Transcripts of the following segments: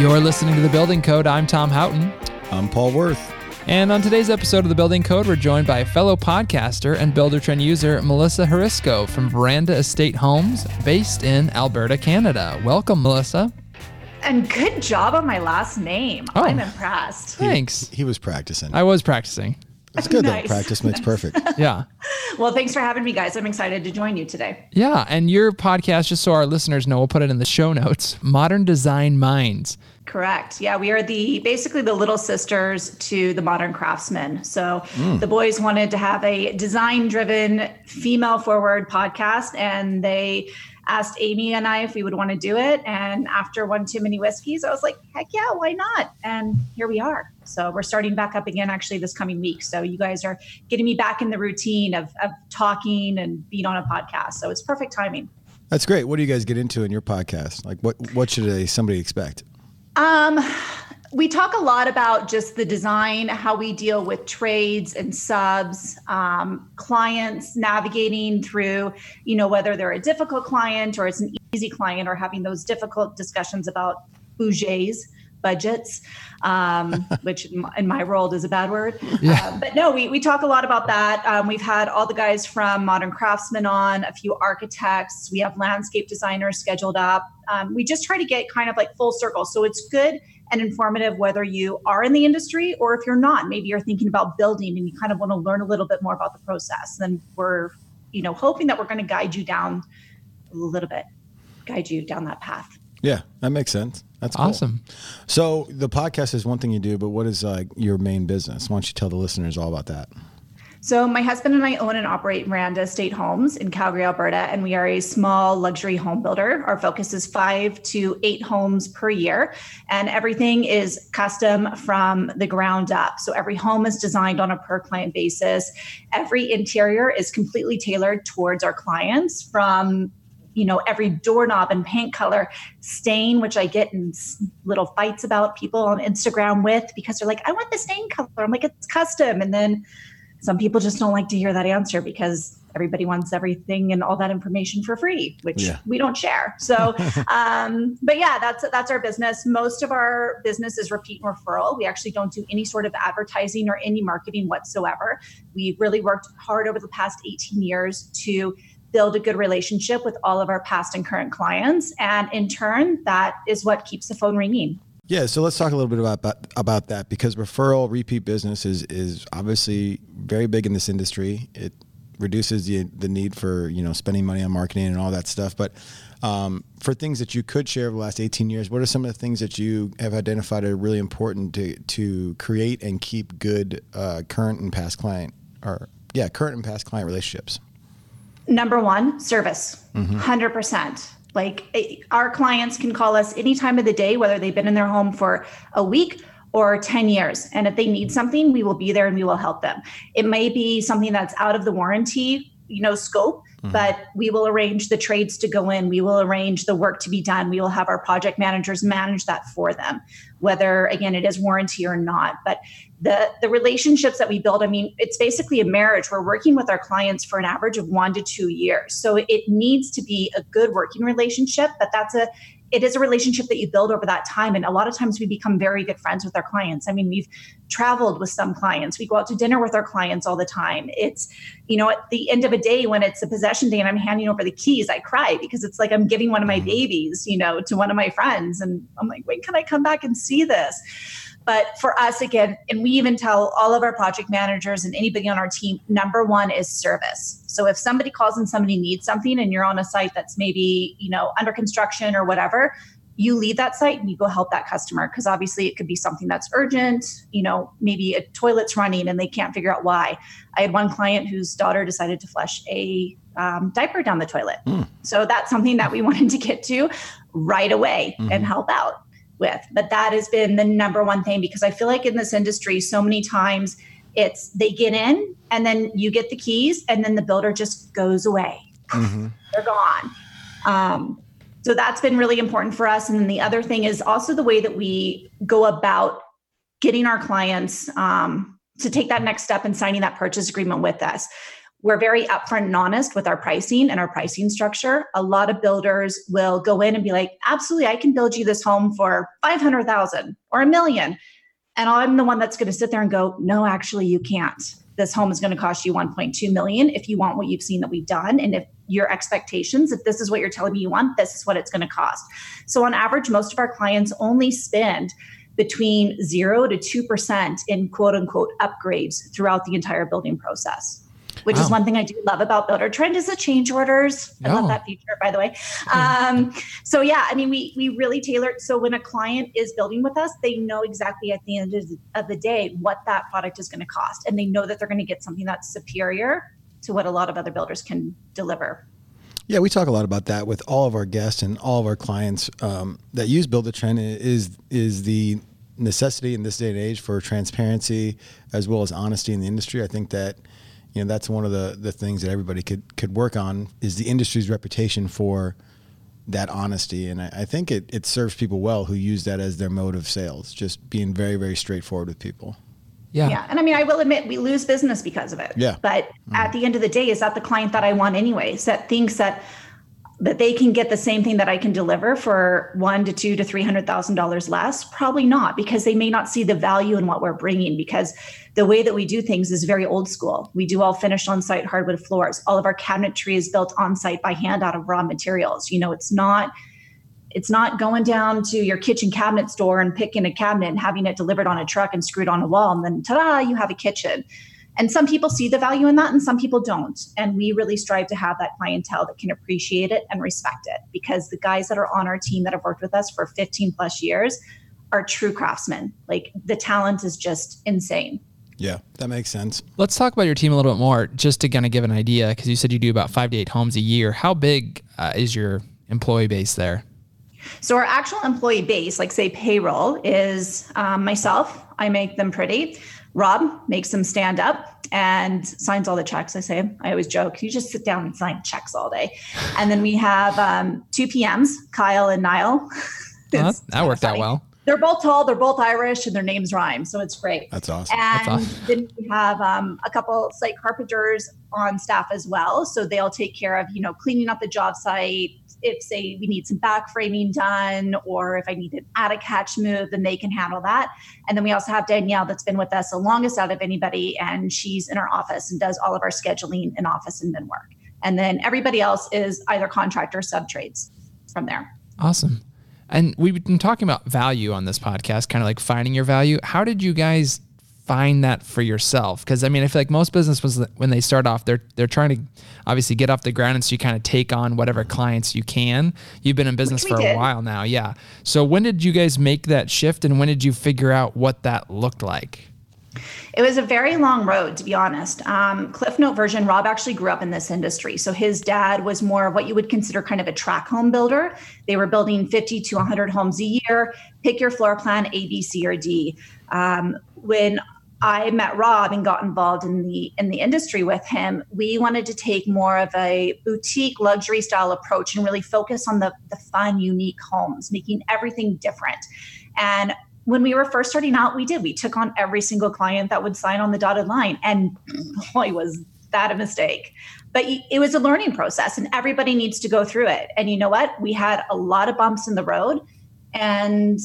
You're listening to The Building Code. I'm Tom Houghton. I'm Paul Worth. And on today's episode of The Building Code, we're joined by fellow podcaster and Buildertrend user Melissa Hryszko from Veranda Estate Homes, based in Alberta, Canada. Welcome, Melissa. And good job on my last name. Oh. I'm impressed. Thanks. He was practicing. I was practicing. It's good Nice. though. Practice makes perfect. Yeah. Well, thanks for having me, guys. I'm excited to join you today. Yeah. And your podcast, just so our listeners know, we'll put it in the show notes Modern Design Minds. Correct. Yeah, we are the basically the little sisters to the modern craftsmen. So hmm. the boys wanted to have a design driven, female forward podcast, and they asked Amy and I if we would want to do it. And after one too many whiskeys, I was like, heck yeah, why not? And here we are. So we're starting back up again actually this coming week. So you guys are getting me back in the routine of, of talking and being on a podcast. So it's perfect timing. That's great. What do you guys get into in your podcast? Like what what should a, somebody expect? Um, we talk a lot about just the design, how we deal with trades and subs, um, clients navigating through, you know, whether they're a difficult client or it's an easy client or having those difficult discussions about budgets, budgets, um, which in my, world is a bad word. Yeah. Uh, but no, we, we talk a lot about that. Um, we've had all the guys from Modern Craftsmen on, a few architects. We have landscape designers scheduled up. Um, we just try to get kind of like full circle. So it's good and informative whether you are in the industry or if you're not. Maybe you're thinking about building and you kind of want to learn a little bit more about the process. Then we're, you know, hoping that we're going to guide you down a little bit, guide you down that path. Yeah, that makes sense. That's cool. Awesome. So the podcast is one thing you do, but what is like your main business? Why don't you tell the listeners all about that? So, my husband and I own and operate Veranda Estate Homes in Calgary, Alberta, and we are a small luxury home builder. Our focus is five to eight homes per year, and everything is custom from the ground up. So, every home is designed on a per client basis. Every interior is completely tailored towards our clients from you know every doorknob and paint color stain which i get in little fights about people on instagram with because they're like i want the stain color i'm like it's custom and then some people just don't like to hear that answer because everybody wants everything and all that information for free which Yeah. we don't share. So um, but yeah that's that's our business. Most of our business is repeat and referral. We actually don't do any sort of advertising or any marketing whatsoever. We really worked hard over the past 18 years to build a good relationship with all of our past and current clients. And in turn that is what keeps the phone ringing Yeah, so let's talk a little bit about about, about that because referral repeat business is is obviously very big in this industry. It reduces the the need for you know spending money on marketing and all that stuff. But um, for things that you could share over the last 18 years, what are some of the things that you have identified are really important to to create and keep good uh, current and past client or yeah current and past client relationships? number one service 100% like eh, our clients can call us any time of the day whether they've been in their home for a week or 10 years. And if they need something we will be there and we will help them. It may be something that's out of the warranty you know scope mm-hmm. but we will arrange the trades to go in. We will arrange the work to be done. We will have our project managers manage that for them whether again it is warranty or not. But the the relationships that we build i mean it's basically a marriage. We're working with our clients for an average of 1 to 2 years. So it needs to be a good working relationship but that's a it is a relationship that you build over that time. And a lot of times we become very good friends with our clients. I mean we've traveled with some clients. We go out to dinner with our clients all the time. It's you know at the end of a day when it's a possession day and i'm handing over the keys i cry because it's like i'm giving one of my mm-hmm. babies you know to one of my friends. And i'm like when can i come back and see this but for us, again, and we even tell all of our project managers and anybody on our team, number one is service. So if somebody calls and somebody needs something and you're on a site that's maybe, you know, under construction or whatever, you leave that site and you go help that customer. Because obviously it could be something that's urgent you know maybe a toilet's running and they can't figure out why. I had one client whose daughter decided to flush a um, diaper down the toilet. So that's something that we wanted to get to right away and help out with but that has been the number one thing because i feel like in this industry so many times it's they get in and then you get the keys and then the builder just goes away they're gone um, so that's been really important for us. And then the other thing is also the way that we go about getting our clients um, to take that next step and signing that purchase agreement with us. We're very upfront and honest with our pricing and our pricing structure. A lot of builders will go in and be like, absolutely, I can build you this home for 500,000 or a million. And I'm the one that's going to sit there and go, no, actually, you can't. This home is going to cost you 1.2 million if you want what you've seen that we've done. And if your expectations, if this is what you're telling me you want, this is what it's going to cost. So on average, most of our clients only spend between zero to 2% in quote unquote upgrades throughout the entire building process which wow. is one thing I do love about Buildertrend is the change orders. I love that feature, by the way. Um, so yeah, I mean, we we really tailored. So when a client is building with us, they know exactly at the end of the day what that product is going to cost, and they know that they're going to get something that's superior to what a lot of other builders can deliver. Yeah, we talk a lot about that with all of our guests and all of our clients um, that use Buildertrend Is is the necessity in this day and age for transparency as well as honesty in the industry. I think that you know that's one of the the things that everybody could could work on is the industry's reputation for that honesty. And I, I, think it, it serves people well who use that as their mode of sales just being very very straightforward with people. Yeah. Yeah. And i mean i will admit we lose business because of it. Yeah. But mm-hmm. at the end of the day is that the client that i want anyways that thinks that that they can get the same thing that I can deliver for one to two to three hundred thousand dollars less? Probably not, because they may not see the value in what we're bringing. Because the way that we do things is very old school. We do all finished on site hardwood floors. All of our cabinetry is built on site by hand out of raw materials. You know, it's not it's not going down to your kitchen cabinet store and picking a cabinet and having it delivered on a truck and screwed on a wall and then ta-da you have a kitchen and some people see the value in that and some people don't. And we really strive to have that clientele that can appreciate it and respect it because the guys that are on our team that have worked with us for 15 plus years are true craftsmen. Like the talent is just insane. Yeah, that makes sense. Let's talk about your team a little bit more, just to kind of give an idea, because you said you do about five to eight homes a year. How big uh, is your employee base there? So our actual employee base, like say payroll, is um, myself. I make them pretty. Rob makes them stand up and signs all the checks. I say, I always joke, you just sit down and sign checks all day. And then we have um, two PMs, Kyle and Niall. Well, that worked funny. out well. They're both tall, they're both Irish, and their names rhyme. So it's great. That's awesome. And That's awesome. then we have um, a couple site carpenters on staff as well. So they'll take care of, you know, cleaning up the job site, if say we need some back framing done or if I need an attic catch move, then they can handle that. And then we also have Danielle that's been with us the longest out of anybody, and she's in our office and does all of our scheduling in office and then work. And then everybody else is either contractor sub trades from there. Awesome. And we've been talking about value on this podcast, kind of like finding your value. How did you guys find that for yourself? Because I mean, I feel like most businesses when they start off, they're they're trying to obviously get off the ground, and so you kind of take on whatever clients you can. You've been in business for did. a while now, yeah. So when did you guys make that shift, and when did you figure out what that looked like? It was a very long road, to be honest. Um, Cliff Note version, Rob actually grew up in this industry. So his dad was more of what you would consider kind of a track home builder. They were building 50 to 100 homes a year. Pick your floor plan A, B, C, or D. Um, when I met Rob and got involved in the in the industry with him, we wanted to take more of a boutique luxury style approach and really focus on the the fun, unique homes, making everything different. And when we were first starting out, we did. We took on every single client that would sign on the dotted line, and boy, was that a mistake. But it was a learning process, and everybody needs to go through it. And you know what? We had a lot of bumps in the road, and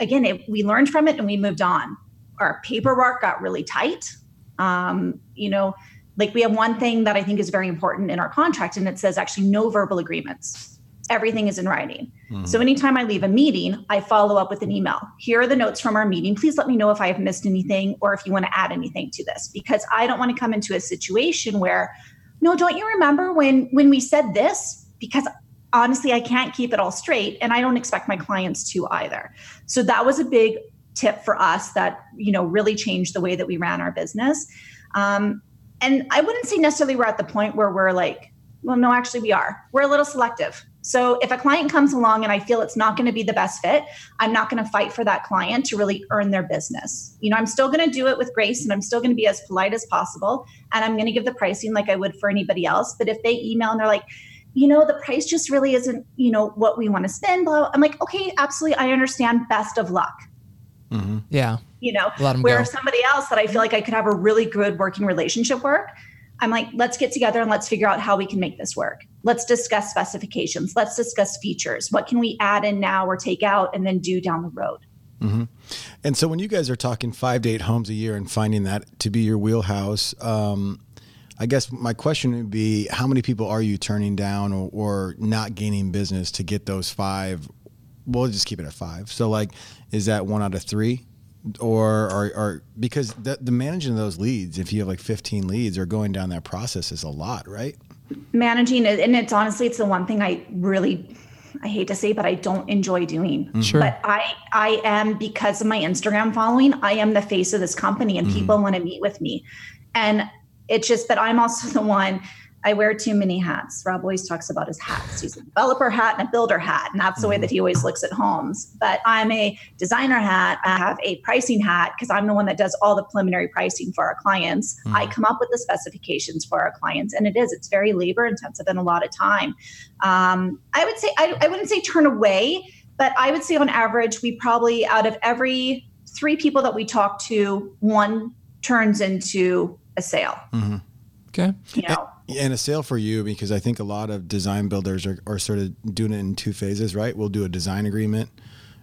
again, it, we learned from it and we moved on our paperwork got really tight. Um, you know, like we have one thing that I think is very important in our contract, and it says actually no verbal agreements. Everything is in writing. Mm-hmm. So anytime I leave a meeting, I follow up with an email. Here are the notes from our meeting. Please let me know if I have missed anything or if you want to add anything to this, because I don't want to come into a situation where, no, don't you remember when when we said this? Because honestly, I can't keep it all straight, and I don't expect my clients to either. So that was a big tip for us that you know really changed the way that we ran our business um, and i wouldn't say necessarily we're at the point where we're like well no actually we are we're a little selective so if a client comes along and i feel it's not going to be the best fit i'm not going to fight for that client to really earn their business you know i'm still going to do it with grace and i'm still going to be as polite as possible and i'm going to give the pricing like i would for anybody else but if they email and they're like you know, the price just really isn't, you know, what we want to spend. Blah. I'm like, okay, absolutely. I understand. Best of luck. Mm-hmm. Yeah. You know, where go. somebody else that I feel like I could have a really good working relationship work, I'm like, let's get together and let's figure out how we can make this work. Let's discuss specifications. Let's discuss features. What can we add in now or take out and then do down the road? Mm-hmm. And so when you guys are talking five to eight homes a year and finding that to be your wheelhouse, um, I guess my question would be how many people are you turning down or, or not gaining business to get those five? We'll just keep it at five. So, like, is that one out of three? Or, or, or because the, the managing of those leads, if you have like 15 leads or going down that process is a lot, right? Managing it, and it's honestly, it's the one thing I really I hate to say, but I don't enjoy doing. Mm-hmm. Sure. But I I am because of my Instagram following, I am the face of this company and mm-hmm. people want to meet with me. And it's just that I'm also the one I wear too many hats. Rob always talks about his hats. He's a developer hat and a builder hat, and that's the way that he always looks at homes. But I'm a designer hat. I have a pricing hat because I'm the one that does all the preliminary pricing for our clients. Mm-hmm. I come up with the specifications for our clients, and it is it's very labor intensive and a lot of time. Um, I would say I, I wouldn't say turn away, but I would say on average we probably out of every three people that we talk to, one turns into a sale. Mm-hmm. Okay. You know, and a sale for you because I think a lot of design builders are, are sort of doing it in two phases, right? We'll do a design agreement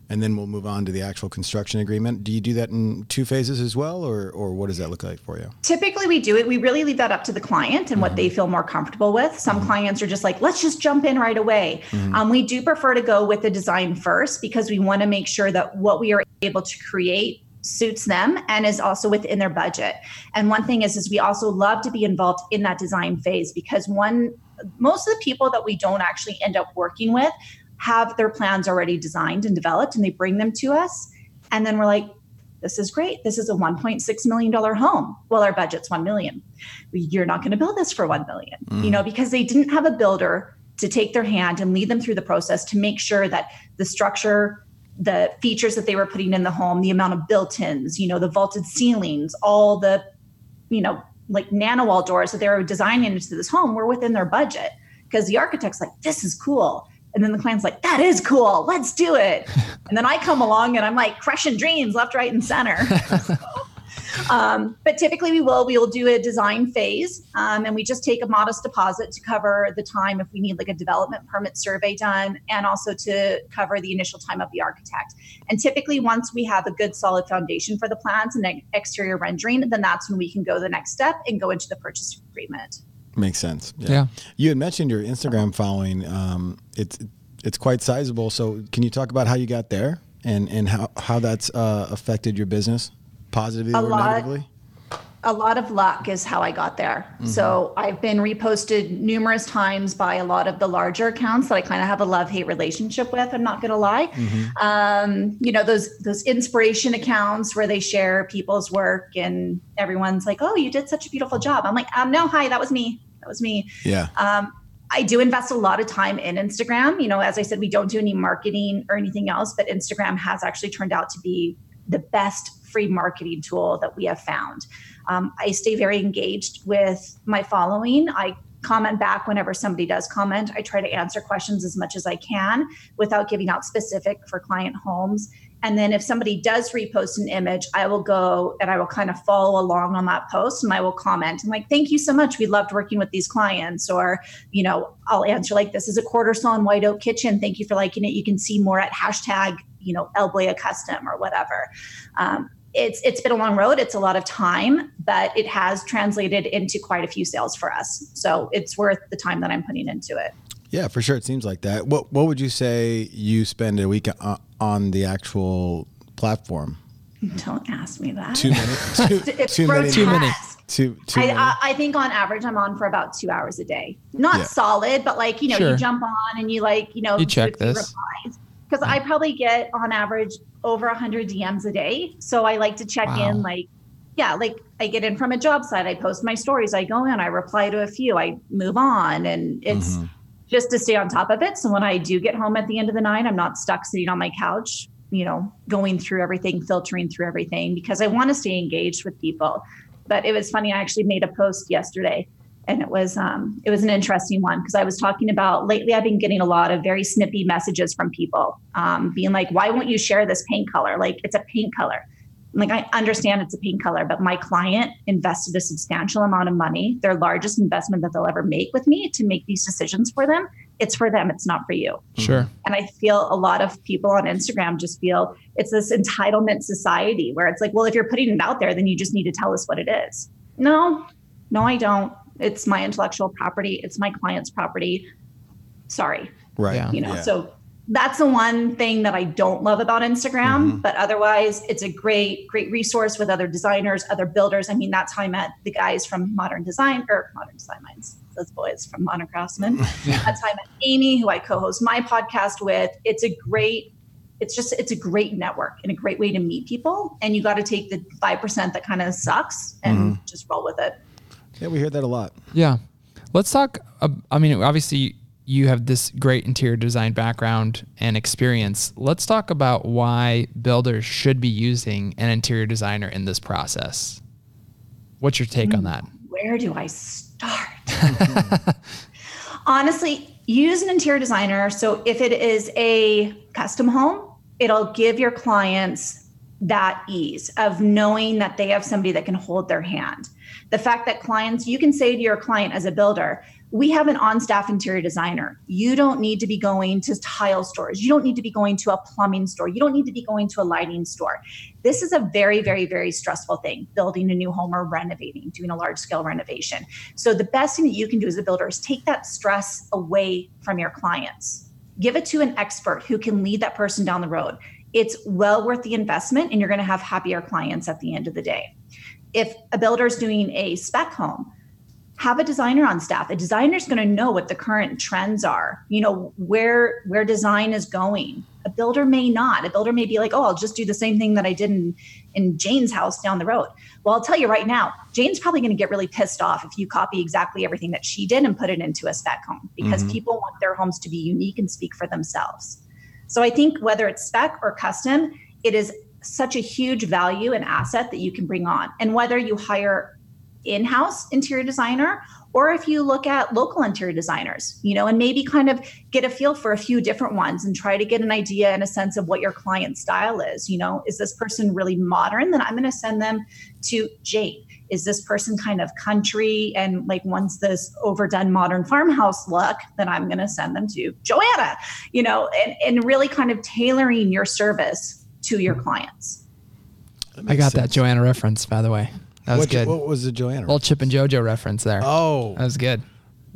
and then we'll move on to the actual construction agreement. Do you do that in two phases as well, or, or what does that look like for you? Typically, we do it. We really leave that up to the client and mm-hmm. what they feel more comfortable with. Some mm-hmm. clients are just like, let's just jump in right away. Mm-hmm. Um, we do prefer to go with the design first because we want to make sure that what we are able to create suits them and is also within their budget. And one thing is is we also love to be involved in that design phase because one most of the people that we don't actually end up working with have their plans already designed and developed and they bring them to us and then we're like this is great this is a 1.6 million dollar home well our budget's 1 million you're not going to build this for 1 million mm. you know because they didn't have a builder to take their hand and lead them through the process to make sure that the structure the features that they were putting in the home, the amount of built-ins, you know, the vaulted ceilings, all the, you know, like nano wall doors that they were designing into this home were within their budget because the architect's like, this is cool. And then the client's like, that is cool. Let's do it. and then I come along and I'm like crushing dreams left, right, and center. Um, but typically we will we will do a design phase um, and we just take a modest deposit to cover the time if we need like a development permit survey done and also to cover the initial time of the architect. And typically once we have a good solid foundation for the plans and exterior rendering then that's when we can go the next step and go into the purchase agreement. Makes sense. Yeah, yeah. you had mentioned your instagram following um, it's it's quite sizable. So can you talk about how you got there and and how how that's uh, affected your business positively a or lot, negatively? A lot of luck is how I got there. Mm-hmm. So I've been reposted numerous times by a lot of the larger accounts that I kind of have a love hate relationship with. I'm not going to lie. Mm-hmm. Um, you know those those inspiration accounts where they share people's work and everyone's like, "Oh, you did such a beautiful job." I'm like, um, "No, hi, that was me. That was me." Yeah. Um, I do invest a lot of time in Instagram. You know, as I said, we don't do any marketing or anything else, but Instagram has actually turned out to be the best free marketing tool that we have found. Um, I stay very engaged with my following. I comment back whenever somebody does comment. I try to answer questions as much as I can without giving out specific for client homes. And then if somebody does repost an image, I will go and I will kind of follow along on that post and I will comment and like, thank you so much. We loved working with these clients. Or, you know, I'll answer like, this is a quarter sawn white oak kitchen. Thank you for liking it. You can see more at hashtag, you know, El Boya custom or whatever. Um, it's it's been a long road. It's a lot of time but it has translated into quite a few sales for us. So it's worth the time that i'm putting into it. Yeah for sure. It seems like that. What what would you say you spend a week on the actual platform? Don't ask me that. Too many? Too, it's too many? too many. Too, too I, I, I, think on average i'm on for about two hours a day. Not yeah. solid but like you know sure. you jump on and you like you know you check this. replies because I probably get on average over 100 DMs a day. So I like to check wow. in, like, yeah, like I get in from a job site, I post my stories, I go in, I reply to a few, I move on, and it's mm-hmm. just to stay on top of it. So when I do get home at the end of the night, I'm not stuck sitting on my couch, you know, going through everything, filtering through everything, because I want to stay engaged with people. But it was funny, I actually made a post yesterday and it was um, it was an interesting one because I was talking about lately I've been getting a lot of very snippy messages from people um, being like, "Why won't you share this paint color? Like it's a paint color." like I understand it's a pink color, but my client invested a substantial amount of money, their largest investment that they'll ever make with me to make these decisions for them. It's for them, it's not for you. Sure. And I feel a lot of people on Instagram just feel it's this entitlement society where it's like, well, if you're putting it out there, then you just need to tell us what it is. No, no, I don't. It's my intellectual property, it's my client's property. Sorry. Right. Yeah. You know, Yeah. so that's the one thing that I don't love about Instagram. Mm-hmm. But otherwise, it's a great, great resource with other designers, other builders. I mean, that's how I met the guys from Modern Design or Modern Design Minds, those boys from Modern Craftsman. that's how I met Amy, who I co-host my podcast with. It's a great, it's just, it's a great network and a great way to meet people. And you got to take the five percent that kind of sucks and mm-hmm. just roll with it. Yeah, we hear that a lot. Yeah. Let's talk. Uh, I mean, obviously, you have this great interior design background and experience. Let's talk about why builders should be using an interior designer in this process. What's your take on that? where do I start? Honestly, use an interior designer. So if it is a custom home, it'll give your clients that ease of knowing that they have somebody that can hold their hand. The fact that clients, you can say to your client as a builder, we have an on staff interior designer. You don't need to be going to tile stores. You don't need to be going to a plumbing store. You don't need to be going to a lighting store. This is a very, very, very stressful thing building a new home or renovating, doing a large scale renovation. So, the best thing that you can do as a builder is take that stress away from your clients. Give it to an expert who can lead that person down the road. It's well worth the investment, and you're going to have happier clients at the end of the day. If a builder is doing a spec home, have a designer on staff. A designer is going to know what the current trends are you know where where design is going. A builder may not. A builder may be like oh i'll just do the same thing that i did in in jane's house down the road. Well i'll tell you right now jane's probably going to get really pissed off if you copy exactly everything that she did and put it into a spec home because mm-hmm. people want their homes to be unique and speak for themselves so i think whether it's spec or custom it is such a huge value and asset that you can bring on. And whether you hire in-house interior designer or if you look at local interior designers you know and maybe kind of get a feel for a few different ones and try to get an idea and a sense of what your client style is. You know is this person really modern? Then i'm going to send them to jade is this person kind of country and like wants this overdone modern farmhouse look then i'm going to send them to joanna you know and, and really kind of tailoring your service to your clients I got that Joanna reference, by the way. That was what, good. what was the Joanna? Little Chip and JoJo reference there. oh, That was good.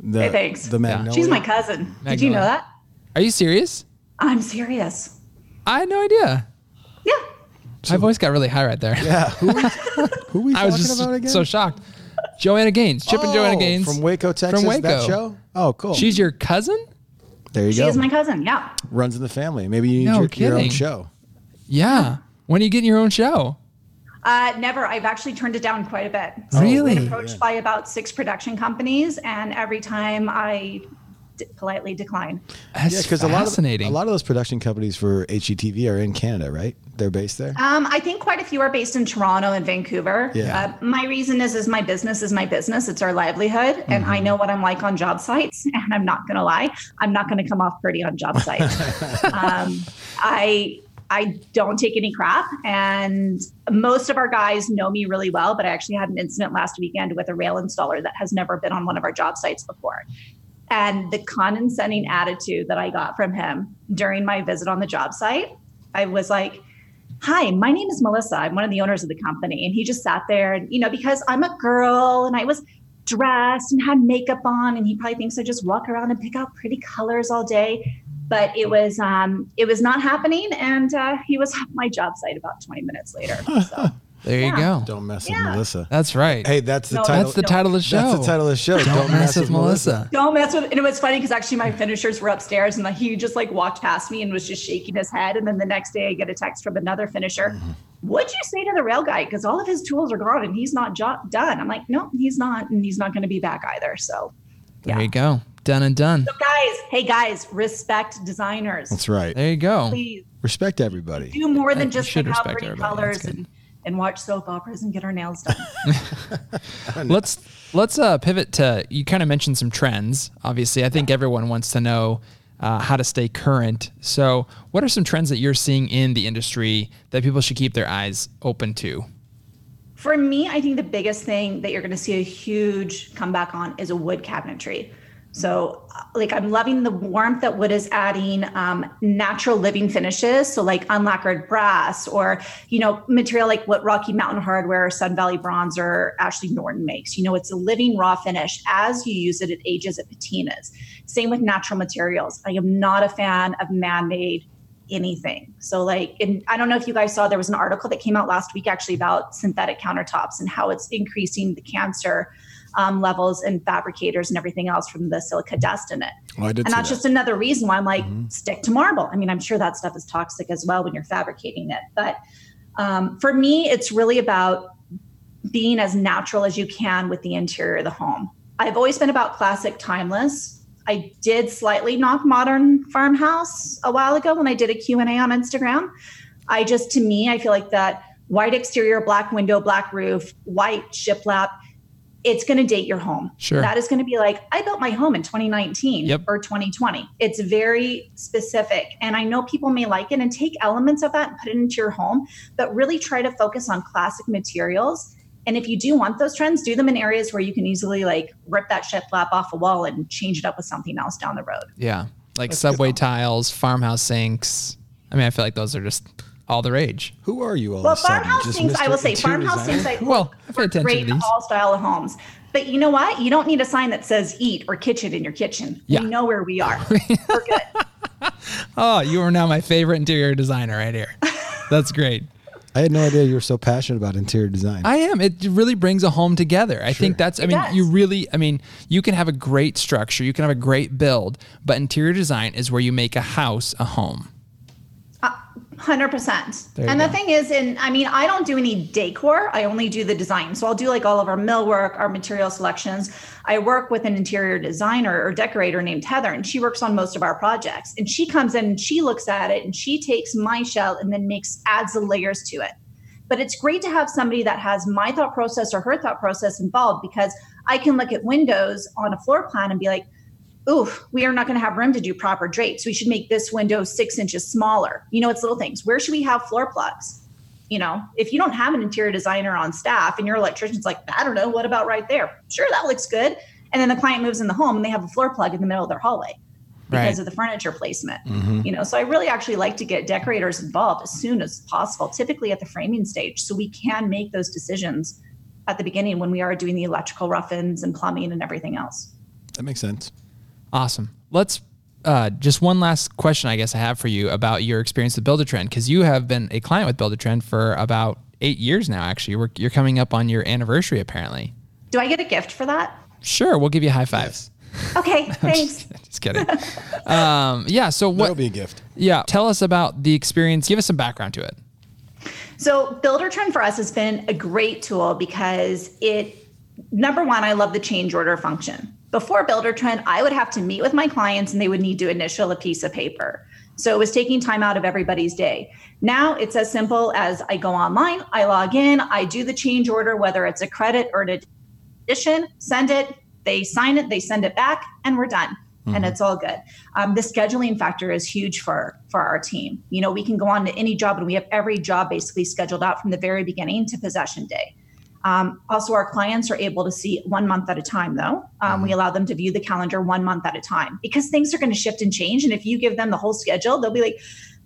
the, Hey, thanks. The Magnolia. she's my cousin did you know that Are you serious? i'm serious I had no idea. Yeah My voice got really high right there. Yeah. Who, who are we I was just about again? so shocked. Joanna Gaines, Chip and Joanna Oh, Gaines from Waco, Texas. From Waco. That show. Oh, cool. She's your cousin? there you She go. is my cousin. Yeah. Runs in the family. Maybe you need No your, your own kidding. show. Yeah. When are you getting your own show? Uh, never. I've actually turned it down quite a bit. Oh, Really? Been approached by about six production companies, and every time I d- politely decline. That's Yeah, because a lot of a lot of those production companies for HGTV are in Canada, right? They're based there. Um, I think quite a few are based in Toronto and Vancouver. Yeah. Uh, my reason is, is my business is my business. It's our livelihood, and I know what I'm like on job sites. And I'm not going to lie, I'm not going to come off pretty on job sites. um, I I don't take any crap, and most of our guys know me really well. But I actually had an incident last weekend with a rail installer that has never been on one of our job sites before. And the condescending attitude that I got from him during my visit on the job site, I was like, Hi, my name is Melissa. I'm one of the owners of the company. And he just sat there and, you know, because I'm a girl and I was dressed and had makeup on, and he probably thinks I just walk around and pick out pretty colors all day. But it was um it was not happening and uh, he was off my job site about 20 minutes later. So there you go. Don't mess Yeah. with Melissa. That's right. Hey, that's the No, title. That's the title of the show. That's the title of the show. Don't, mess with Melissa. don't mess with and it was funny because actually my finishers were upstairs and like, he just like walked past me and was just shaking his head and then the next day i get a text from another finisher mm-hmm. what'd you say to the rail guy because all of his tools are gone and he's not jo- done i'm like no he's not and he's not going to be back either so There yeah. you go. Done and done. so guys hey guys respect designers That's right. There you go. please Respect everybody. do more than you just should pick out respect pretty everybody. That's colors good. and and watch soap operas and get our nails done Let's let's uh, pivot to you kind of mentioned some trends. Obviously, I think everyone wants to know uh, how to stay current. So, what are some trends that you're seeing in the industry that people should keep their eyes open to? For me, I think the biggest thing that you're going to see a huge comeback on is a wood cabinetry. So, like, I'm loving the warmth that wood is adding, um, natural living finishes. So, like unlacquered brass or, you know, material like what Rocky Mountain Hardware, Sun Valley Bronze, or Ashley Norton makes. You know, it's a living raw finish. As you use it, it ages, it patinas. Same with natural materials. I am not a fan of man made anything. So, like, and I don't know if you guys saw, there was an article that came out last week actually about synthetic countertops and how it's increasing the cancer um, levels and fabricators and everything else from the silica dust in it. Oh, I did and that's that. just another reason why I'm like, stick to marble. I mean, I'm sure that stuff is toxic as well when you're fabricating it. But um, for me, it's really about being as natural as you can with the interior of the home. I've always been about classic, timeless. I did slightly knock modern farmhouse a while ago when I did a Q&A on Instagram. I just, to me, I feel like that white exterior, black window, black roof, white shiplap, it's going to date your home. Sure. That is going to be like, I built my home in 2019 Yep. or 2020. It's very specific. And I know people may like it and take elements of that and put it into your home, but really try to focus on classic materials. And if you do want those trends, do them in areas where you can easily like rip that shiplap off a wall and change it up with something else down the road. Yeah. Like subway tiles, farmhouse sinks. I mean, I feel like those are just all the age. Who are you all Well, of a sudden? farmhouse Just sinks, I will say, farmhouse things sinks, I Well, I pay look attention great to these. all style of homes. But you know what? You don't need a sign that says eat or kitchen in your kitchen. Yeah. We know where we are. We're good. Oh, you are now my favorite interior designer right here. That's great. I had no idea you were so passionate about interior design. I am. It really brings a home together. I think that's, I It mean, does. you really, I mean, you can have a great structure, you can have a great build, but interior design is where you make a house a home. Hundred percent. There you And the thing is, and I mean, I don't do any decor. I only do the design. So I'll do like all of our millwork, our material selections. I work with an interior designer or decorator named Heather, and she works on most of our projects. And she comes in and she looks at it and she takes my shell and then makes adds the layers to it. But it's great to have somebody that has my thought process or her thought process involved because I can look at windows on a floor plan and be like, oof, we are not going to have room to do proper drapes. We should make this window six inches smaller. You know, it's little things. Where should we have floor plugs? You know, if you don't have an interior designer on staff and your electrician's like, I don't know, what about right there? Sure, that looks good. And then the client moves in the home and they have a floor plug in the middle of their hallway because Right. of the furniture placement. Mm-hmm. You know, so I really actually like to get decorators involved as soon as possible, typically at the framing stage, so we can make those decisions at the beginning when we are doing the electrical rough-ins and plumbing and everything else. that makes sense. Awesome. Let's uh, just one last question, I guess I have for you about your experience with Buildertrend because you have been a client with Buildertrend for about eight years now. Actually, We're, you're coming up on your anniversary, apparently. Do I get a gift for that? Sure, we'll give you a high five. Okay, thanks. Just kidding. um, yeah. So That'll be a gift. Yeah. Tell us about the experience. Give us some background to it. So Buildertrend for us has been a great tool because it number one, I love the change order function. Before Buildertrend, I would have to meet with my clients and they would need to initial a piece of paper. So it was taking time out of everybody's day. Now it's as simple as I go online, I log in, I do the change order, whether it's a credit or an addition, send it, they sign it, they send it back, and we're done. And it's all good. Um, the scheduling factor is huge for for our team. You know, we can go on to any job, and we have every job basically scheduled out from the very beginning to possession day. Um, also, our clients are able to see one month at a time, though. Um, We allow them to view the calendar one month at a time because things are going to shift and change. And if you give them the whole schedule, they'll be like,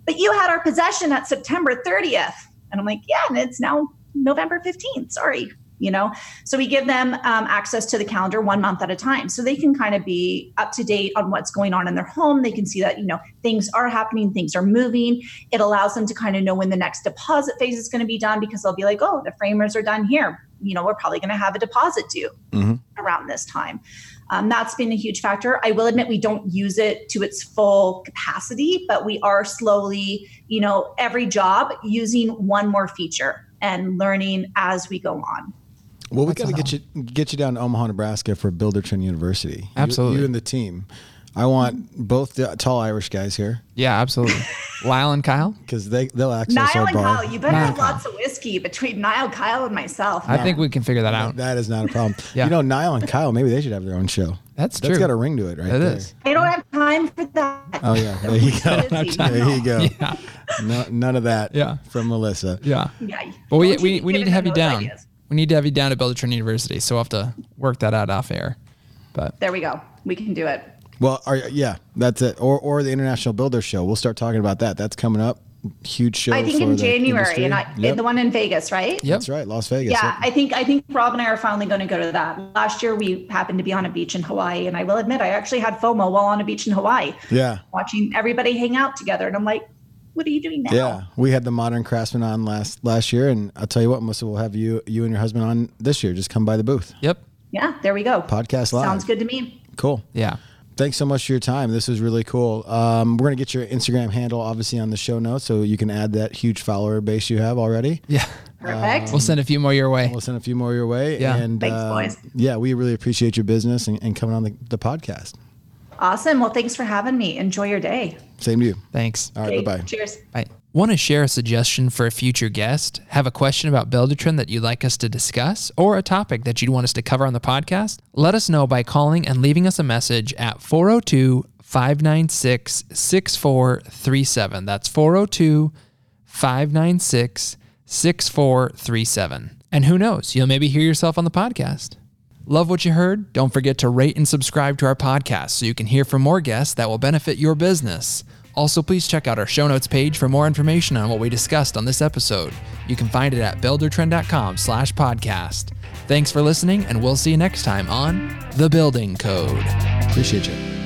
but you had our possession at September 30th. And I'm like, yeah, and it's now November 15th. Sorry. You know, so we give them um, access to the calendar one month at a time so they can kind of be up to date on what's going on in their home. They can see that, you know, things are happening, things are moving. It allows them to kind of know when the next deposit phase is going to be done because they'll be like, oh, the framers are done here. You know, we're probably going to have a deposit due around this time. Um, that's been a huge factor. I will admit we don't use it to its full capacity, but we are slowly, you know, every job using one more feature and learning as we go on. Well, we got to get you get you down to Omaha, Nebraska for Buildertrend University. You- Absolutely. you, and the team. I want both the tall Irish guys here Yeah, absolutely. Lyle and Kyle. because they they'll access Niall our and bar. Kyle, you better Niall have Kyle. lots of whiskey between Niall, Kyle, and myself. I think we can figure that out. That is not a problem. Yeah. You know, Niall and Kyle, maybe they should have their own show. That's That's true. got a ring to it, right It there. is. I don't have time for that. Oh yeah, there you go. Busy. there you go. Yeah. No, none of that. Yeah. from Melissa. Yeah. Yeah. But we, Don't you we, we need to giving have you those down. ideas. We need to have you down at Buildertrend University. So we'll have to work that out off air. But There we go. We can do it. Well, are, yeah, that's it. Or or the International Builder Show. We'll start talking about that. That's coming up. Huge show. I think for in the January, industry. and I, Yep. the one in Vegas, right? yep. That's right, Las Vegas. Yeah, Yep. I think I think Rob and I are finally going to go to that. Last year we happened to be on a beach in Hawaii, and I will admit I actually had FOMO while on a beach in Hawaii, yeah. watching everybody hang out together, and I'm like, "What are you doing now?" Yeah, we had the Modern Craftsman on last last year, and I'll tell you what, Melissa, we'll have you you and your husband on this year. Just come by the booth, Yep. Yeah, there we go. podcast live. Sounds good to me. Cool. Yeah. Thanks so much for your time. This was really cool. Um, we're gonna get your Instagram handle obviously on the show notes, so you can add that huge follower base you have already. Yeah. Perfect. We'll send a few more your way. We'll send a few more your way. Yeah. And Thanks, uh, boys. Yeah, we really appreciate your business and, and coming on the, the podcast. awesome. Well, thanks for having me. Enjoy your day. Same to you. Thanks. All right, Okay, bye bye. Cheers. Bye. Want to share a suggestion for a future guest? Have a question about Buildertrend that you'd like us to discuss, or a topic that you'd want us to cover on the podcast? Let us know by calling and leaving us a message at 402 596 6437. That's 402 596 6437. And who knows, you'll maybe hear yourself on the podcast. Love what you heard? Don't forget to rate and subscribe to our podcast so you can hear from more guests that will benefit your business. Also, please check out our show notes page for more information on what we discussed on this episode. You can find it at buildertrend.com slash podcast. Thanks for listening, and we'll see you next time on The Building Code. Appreciate you.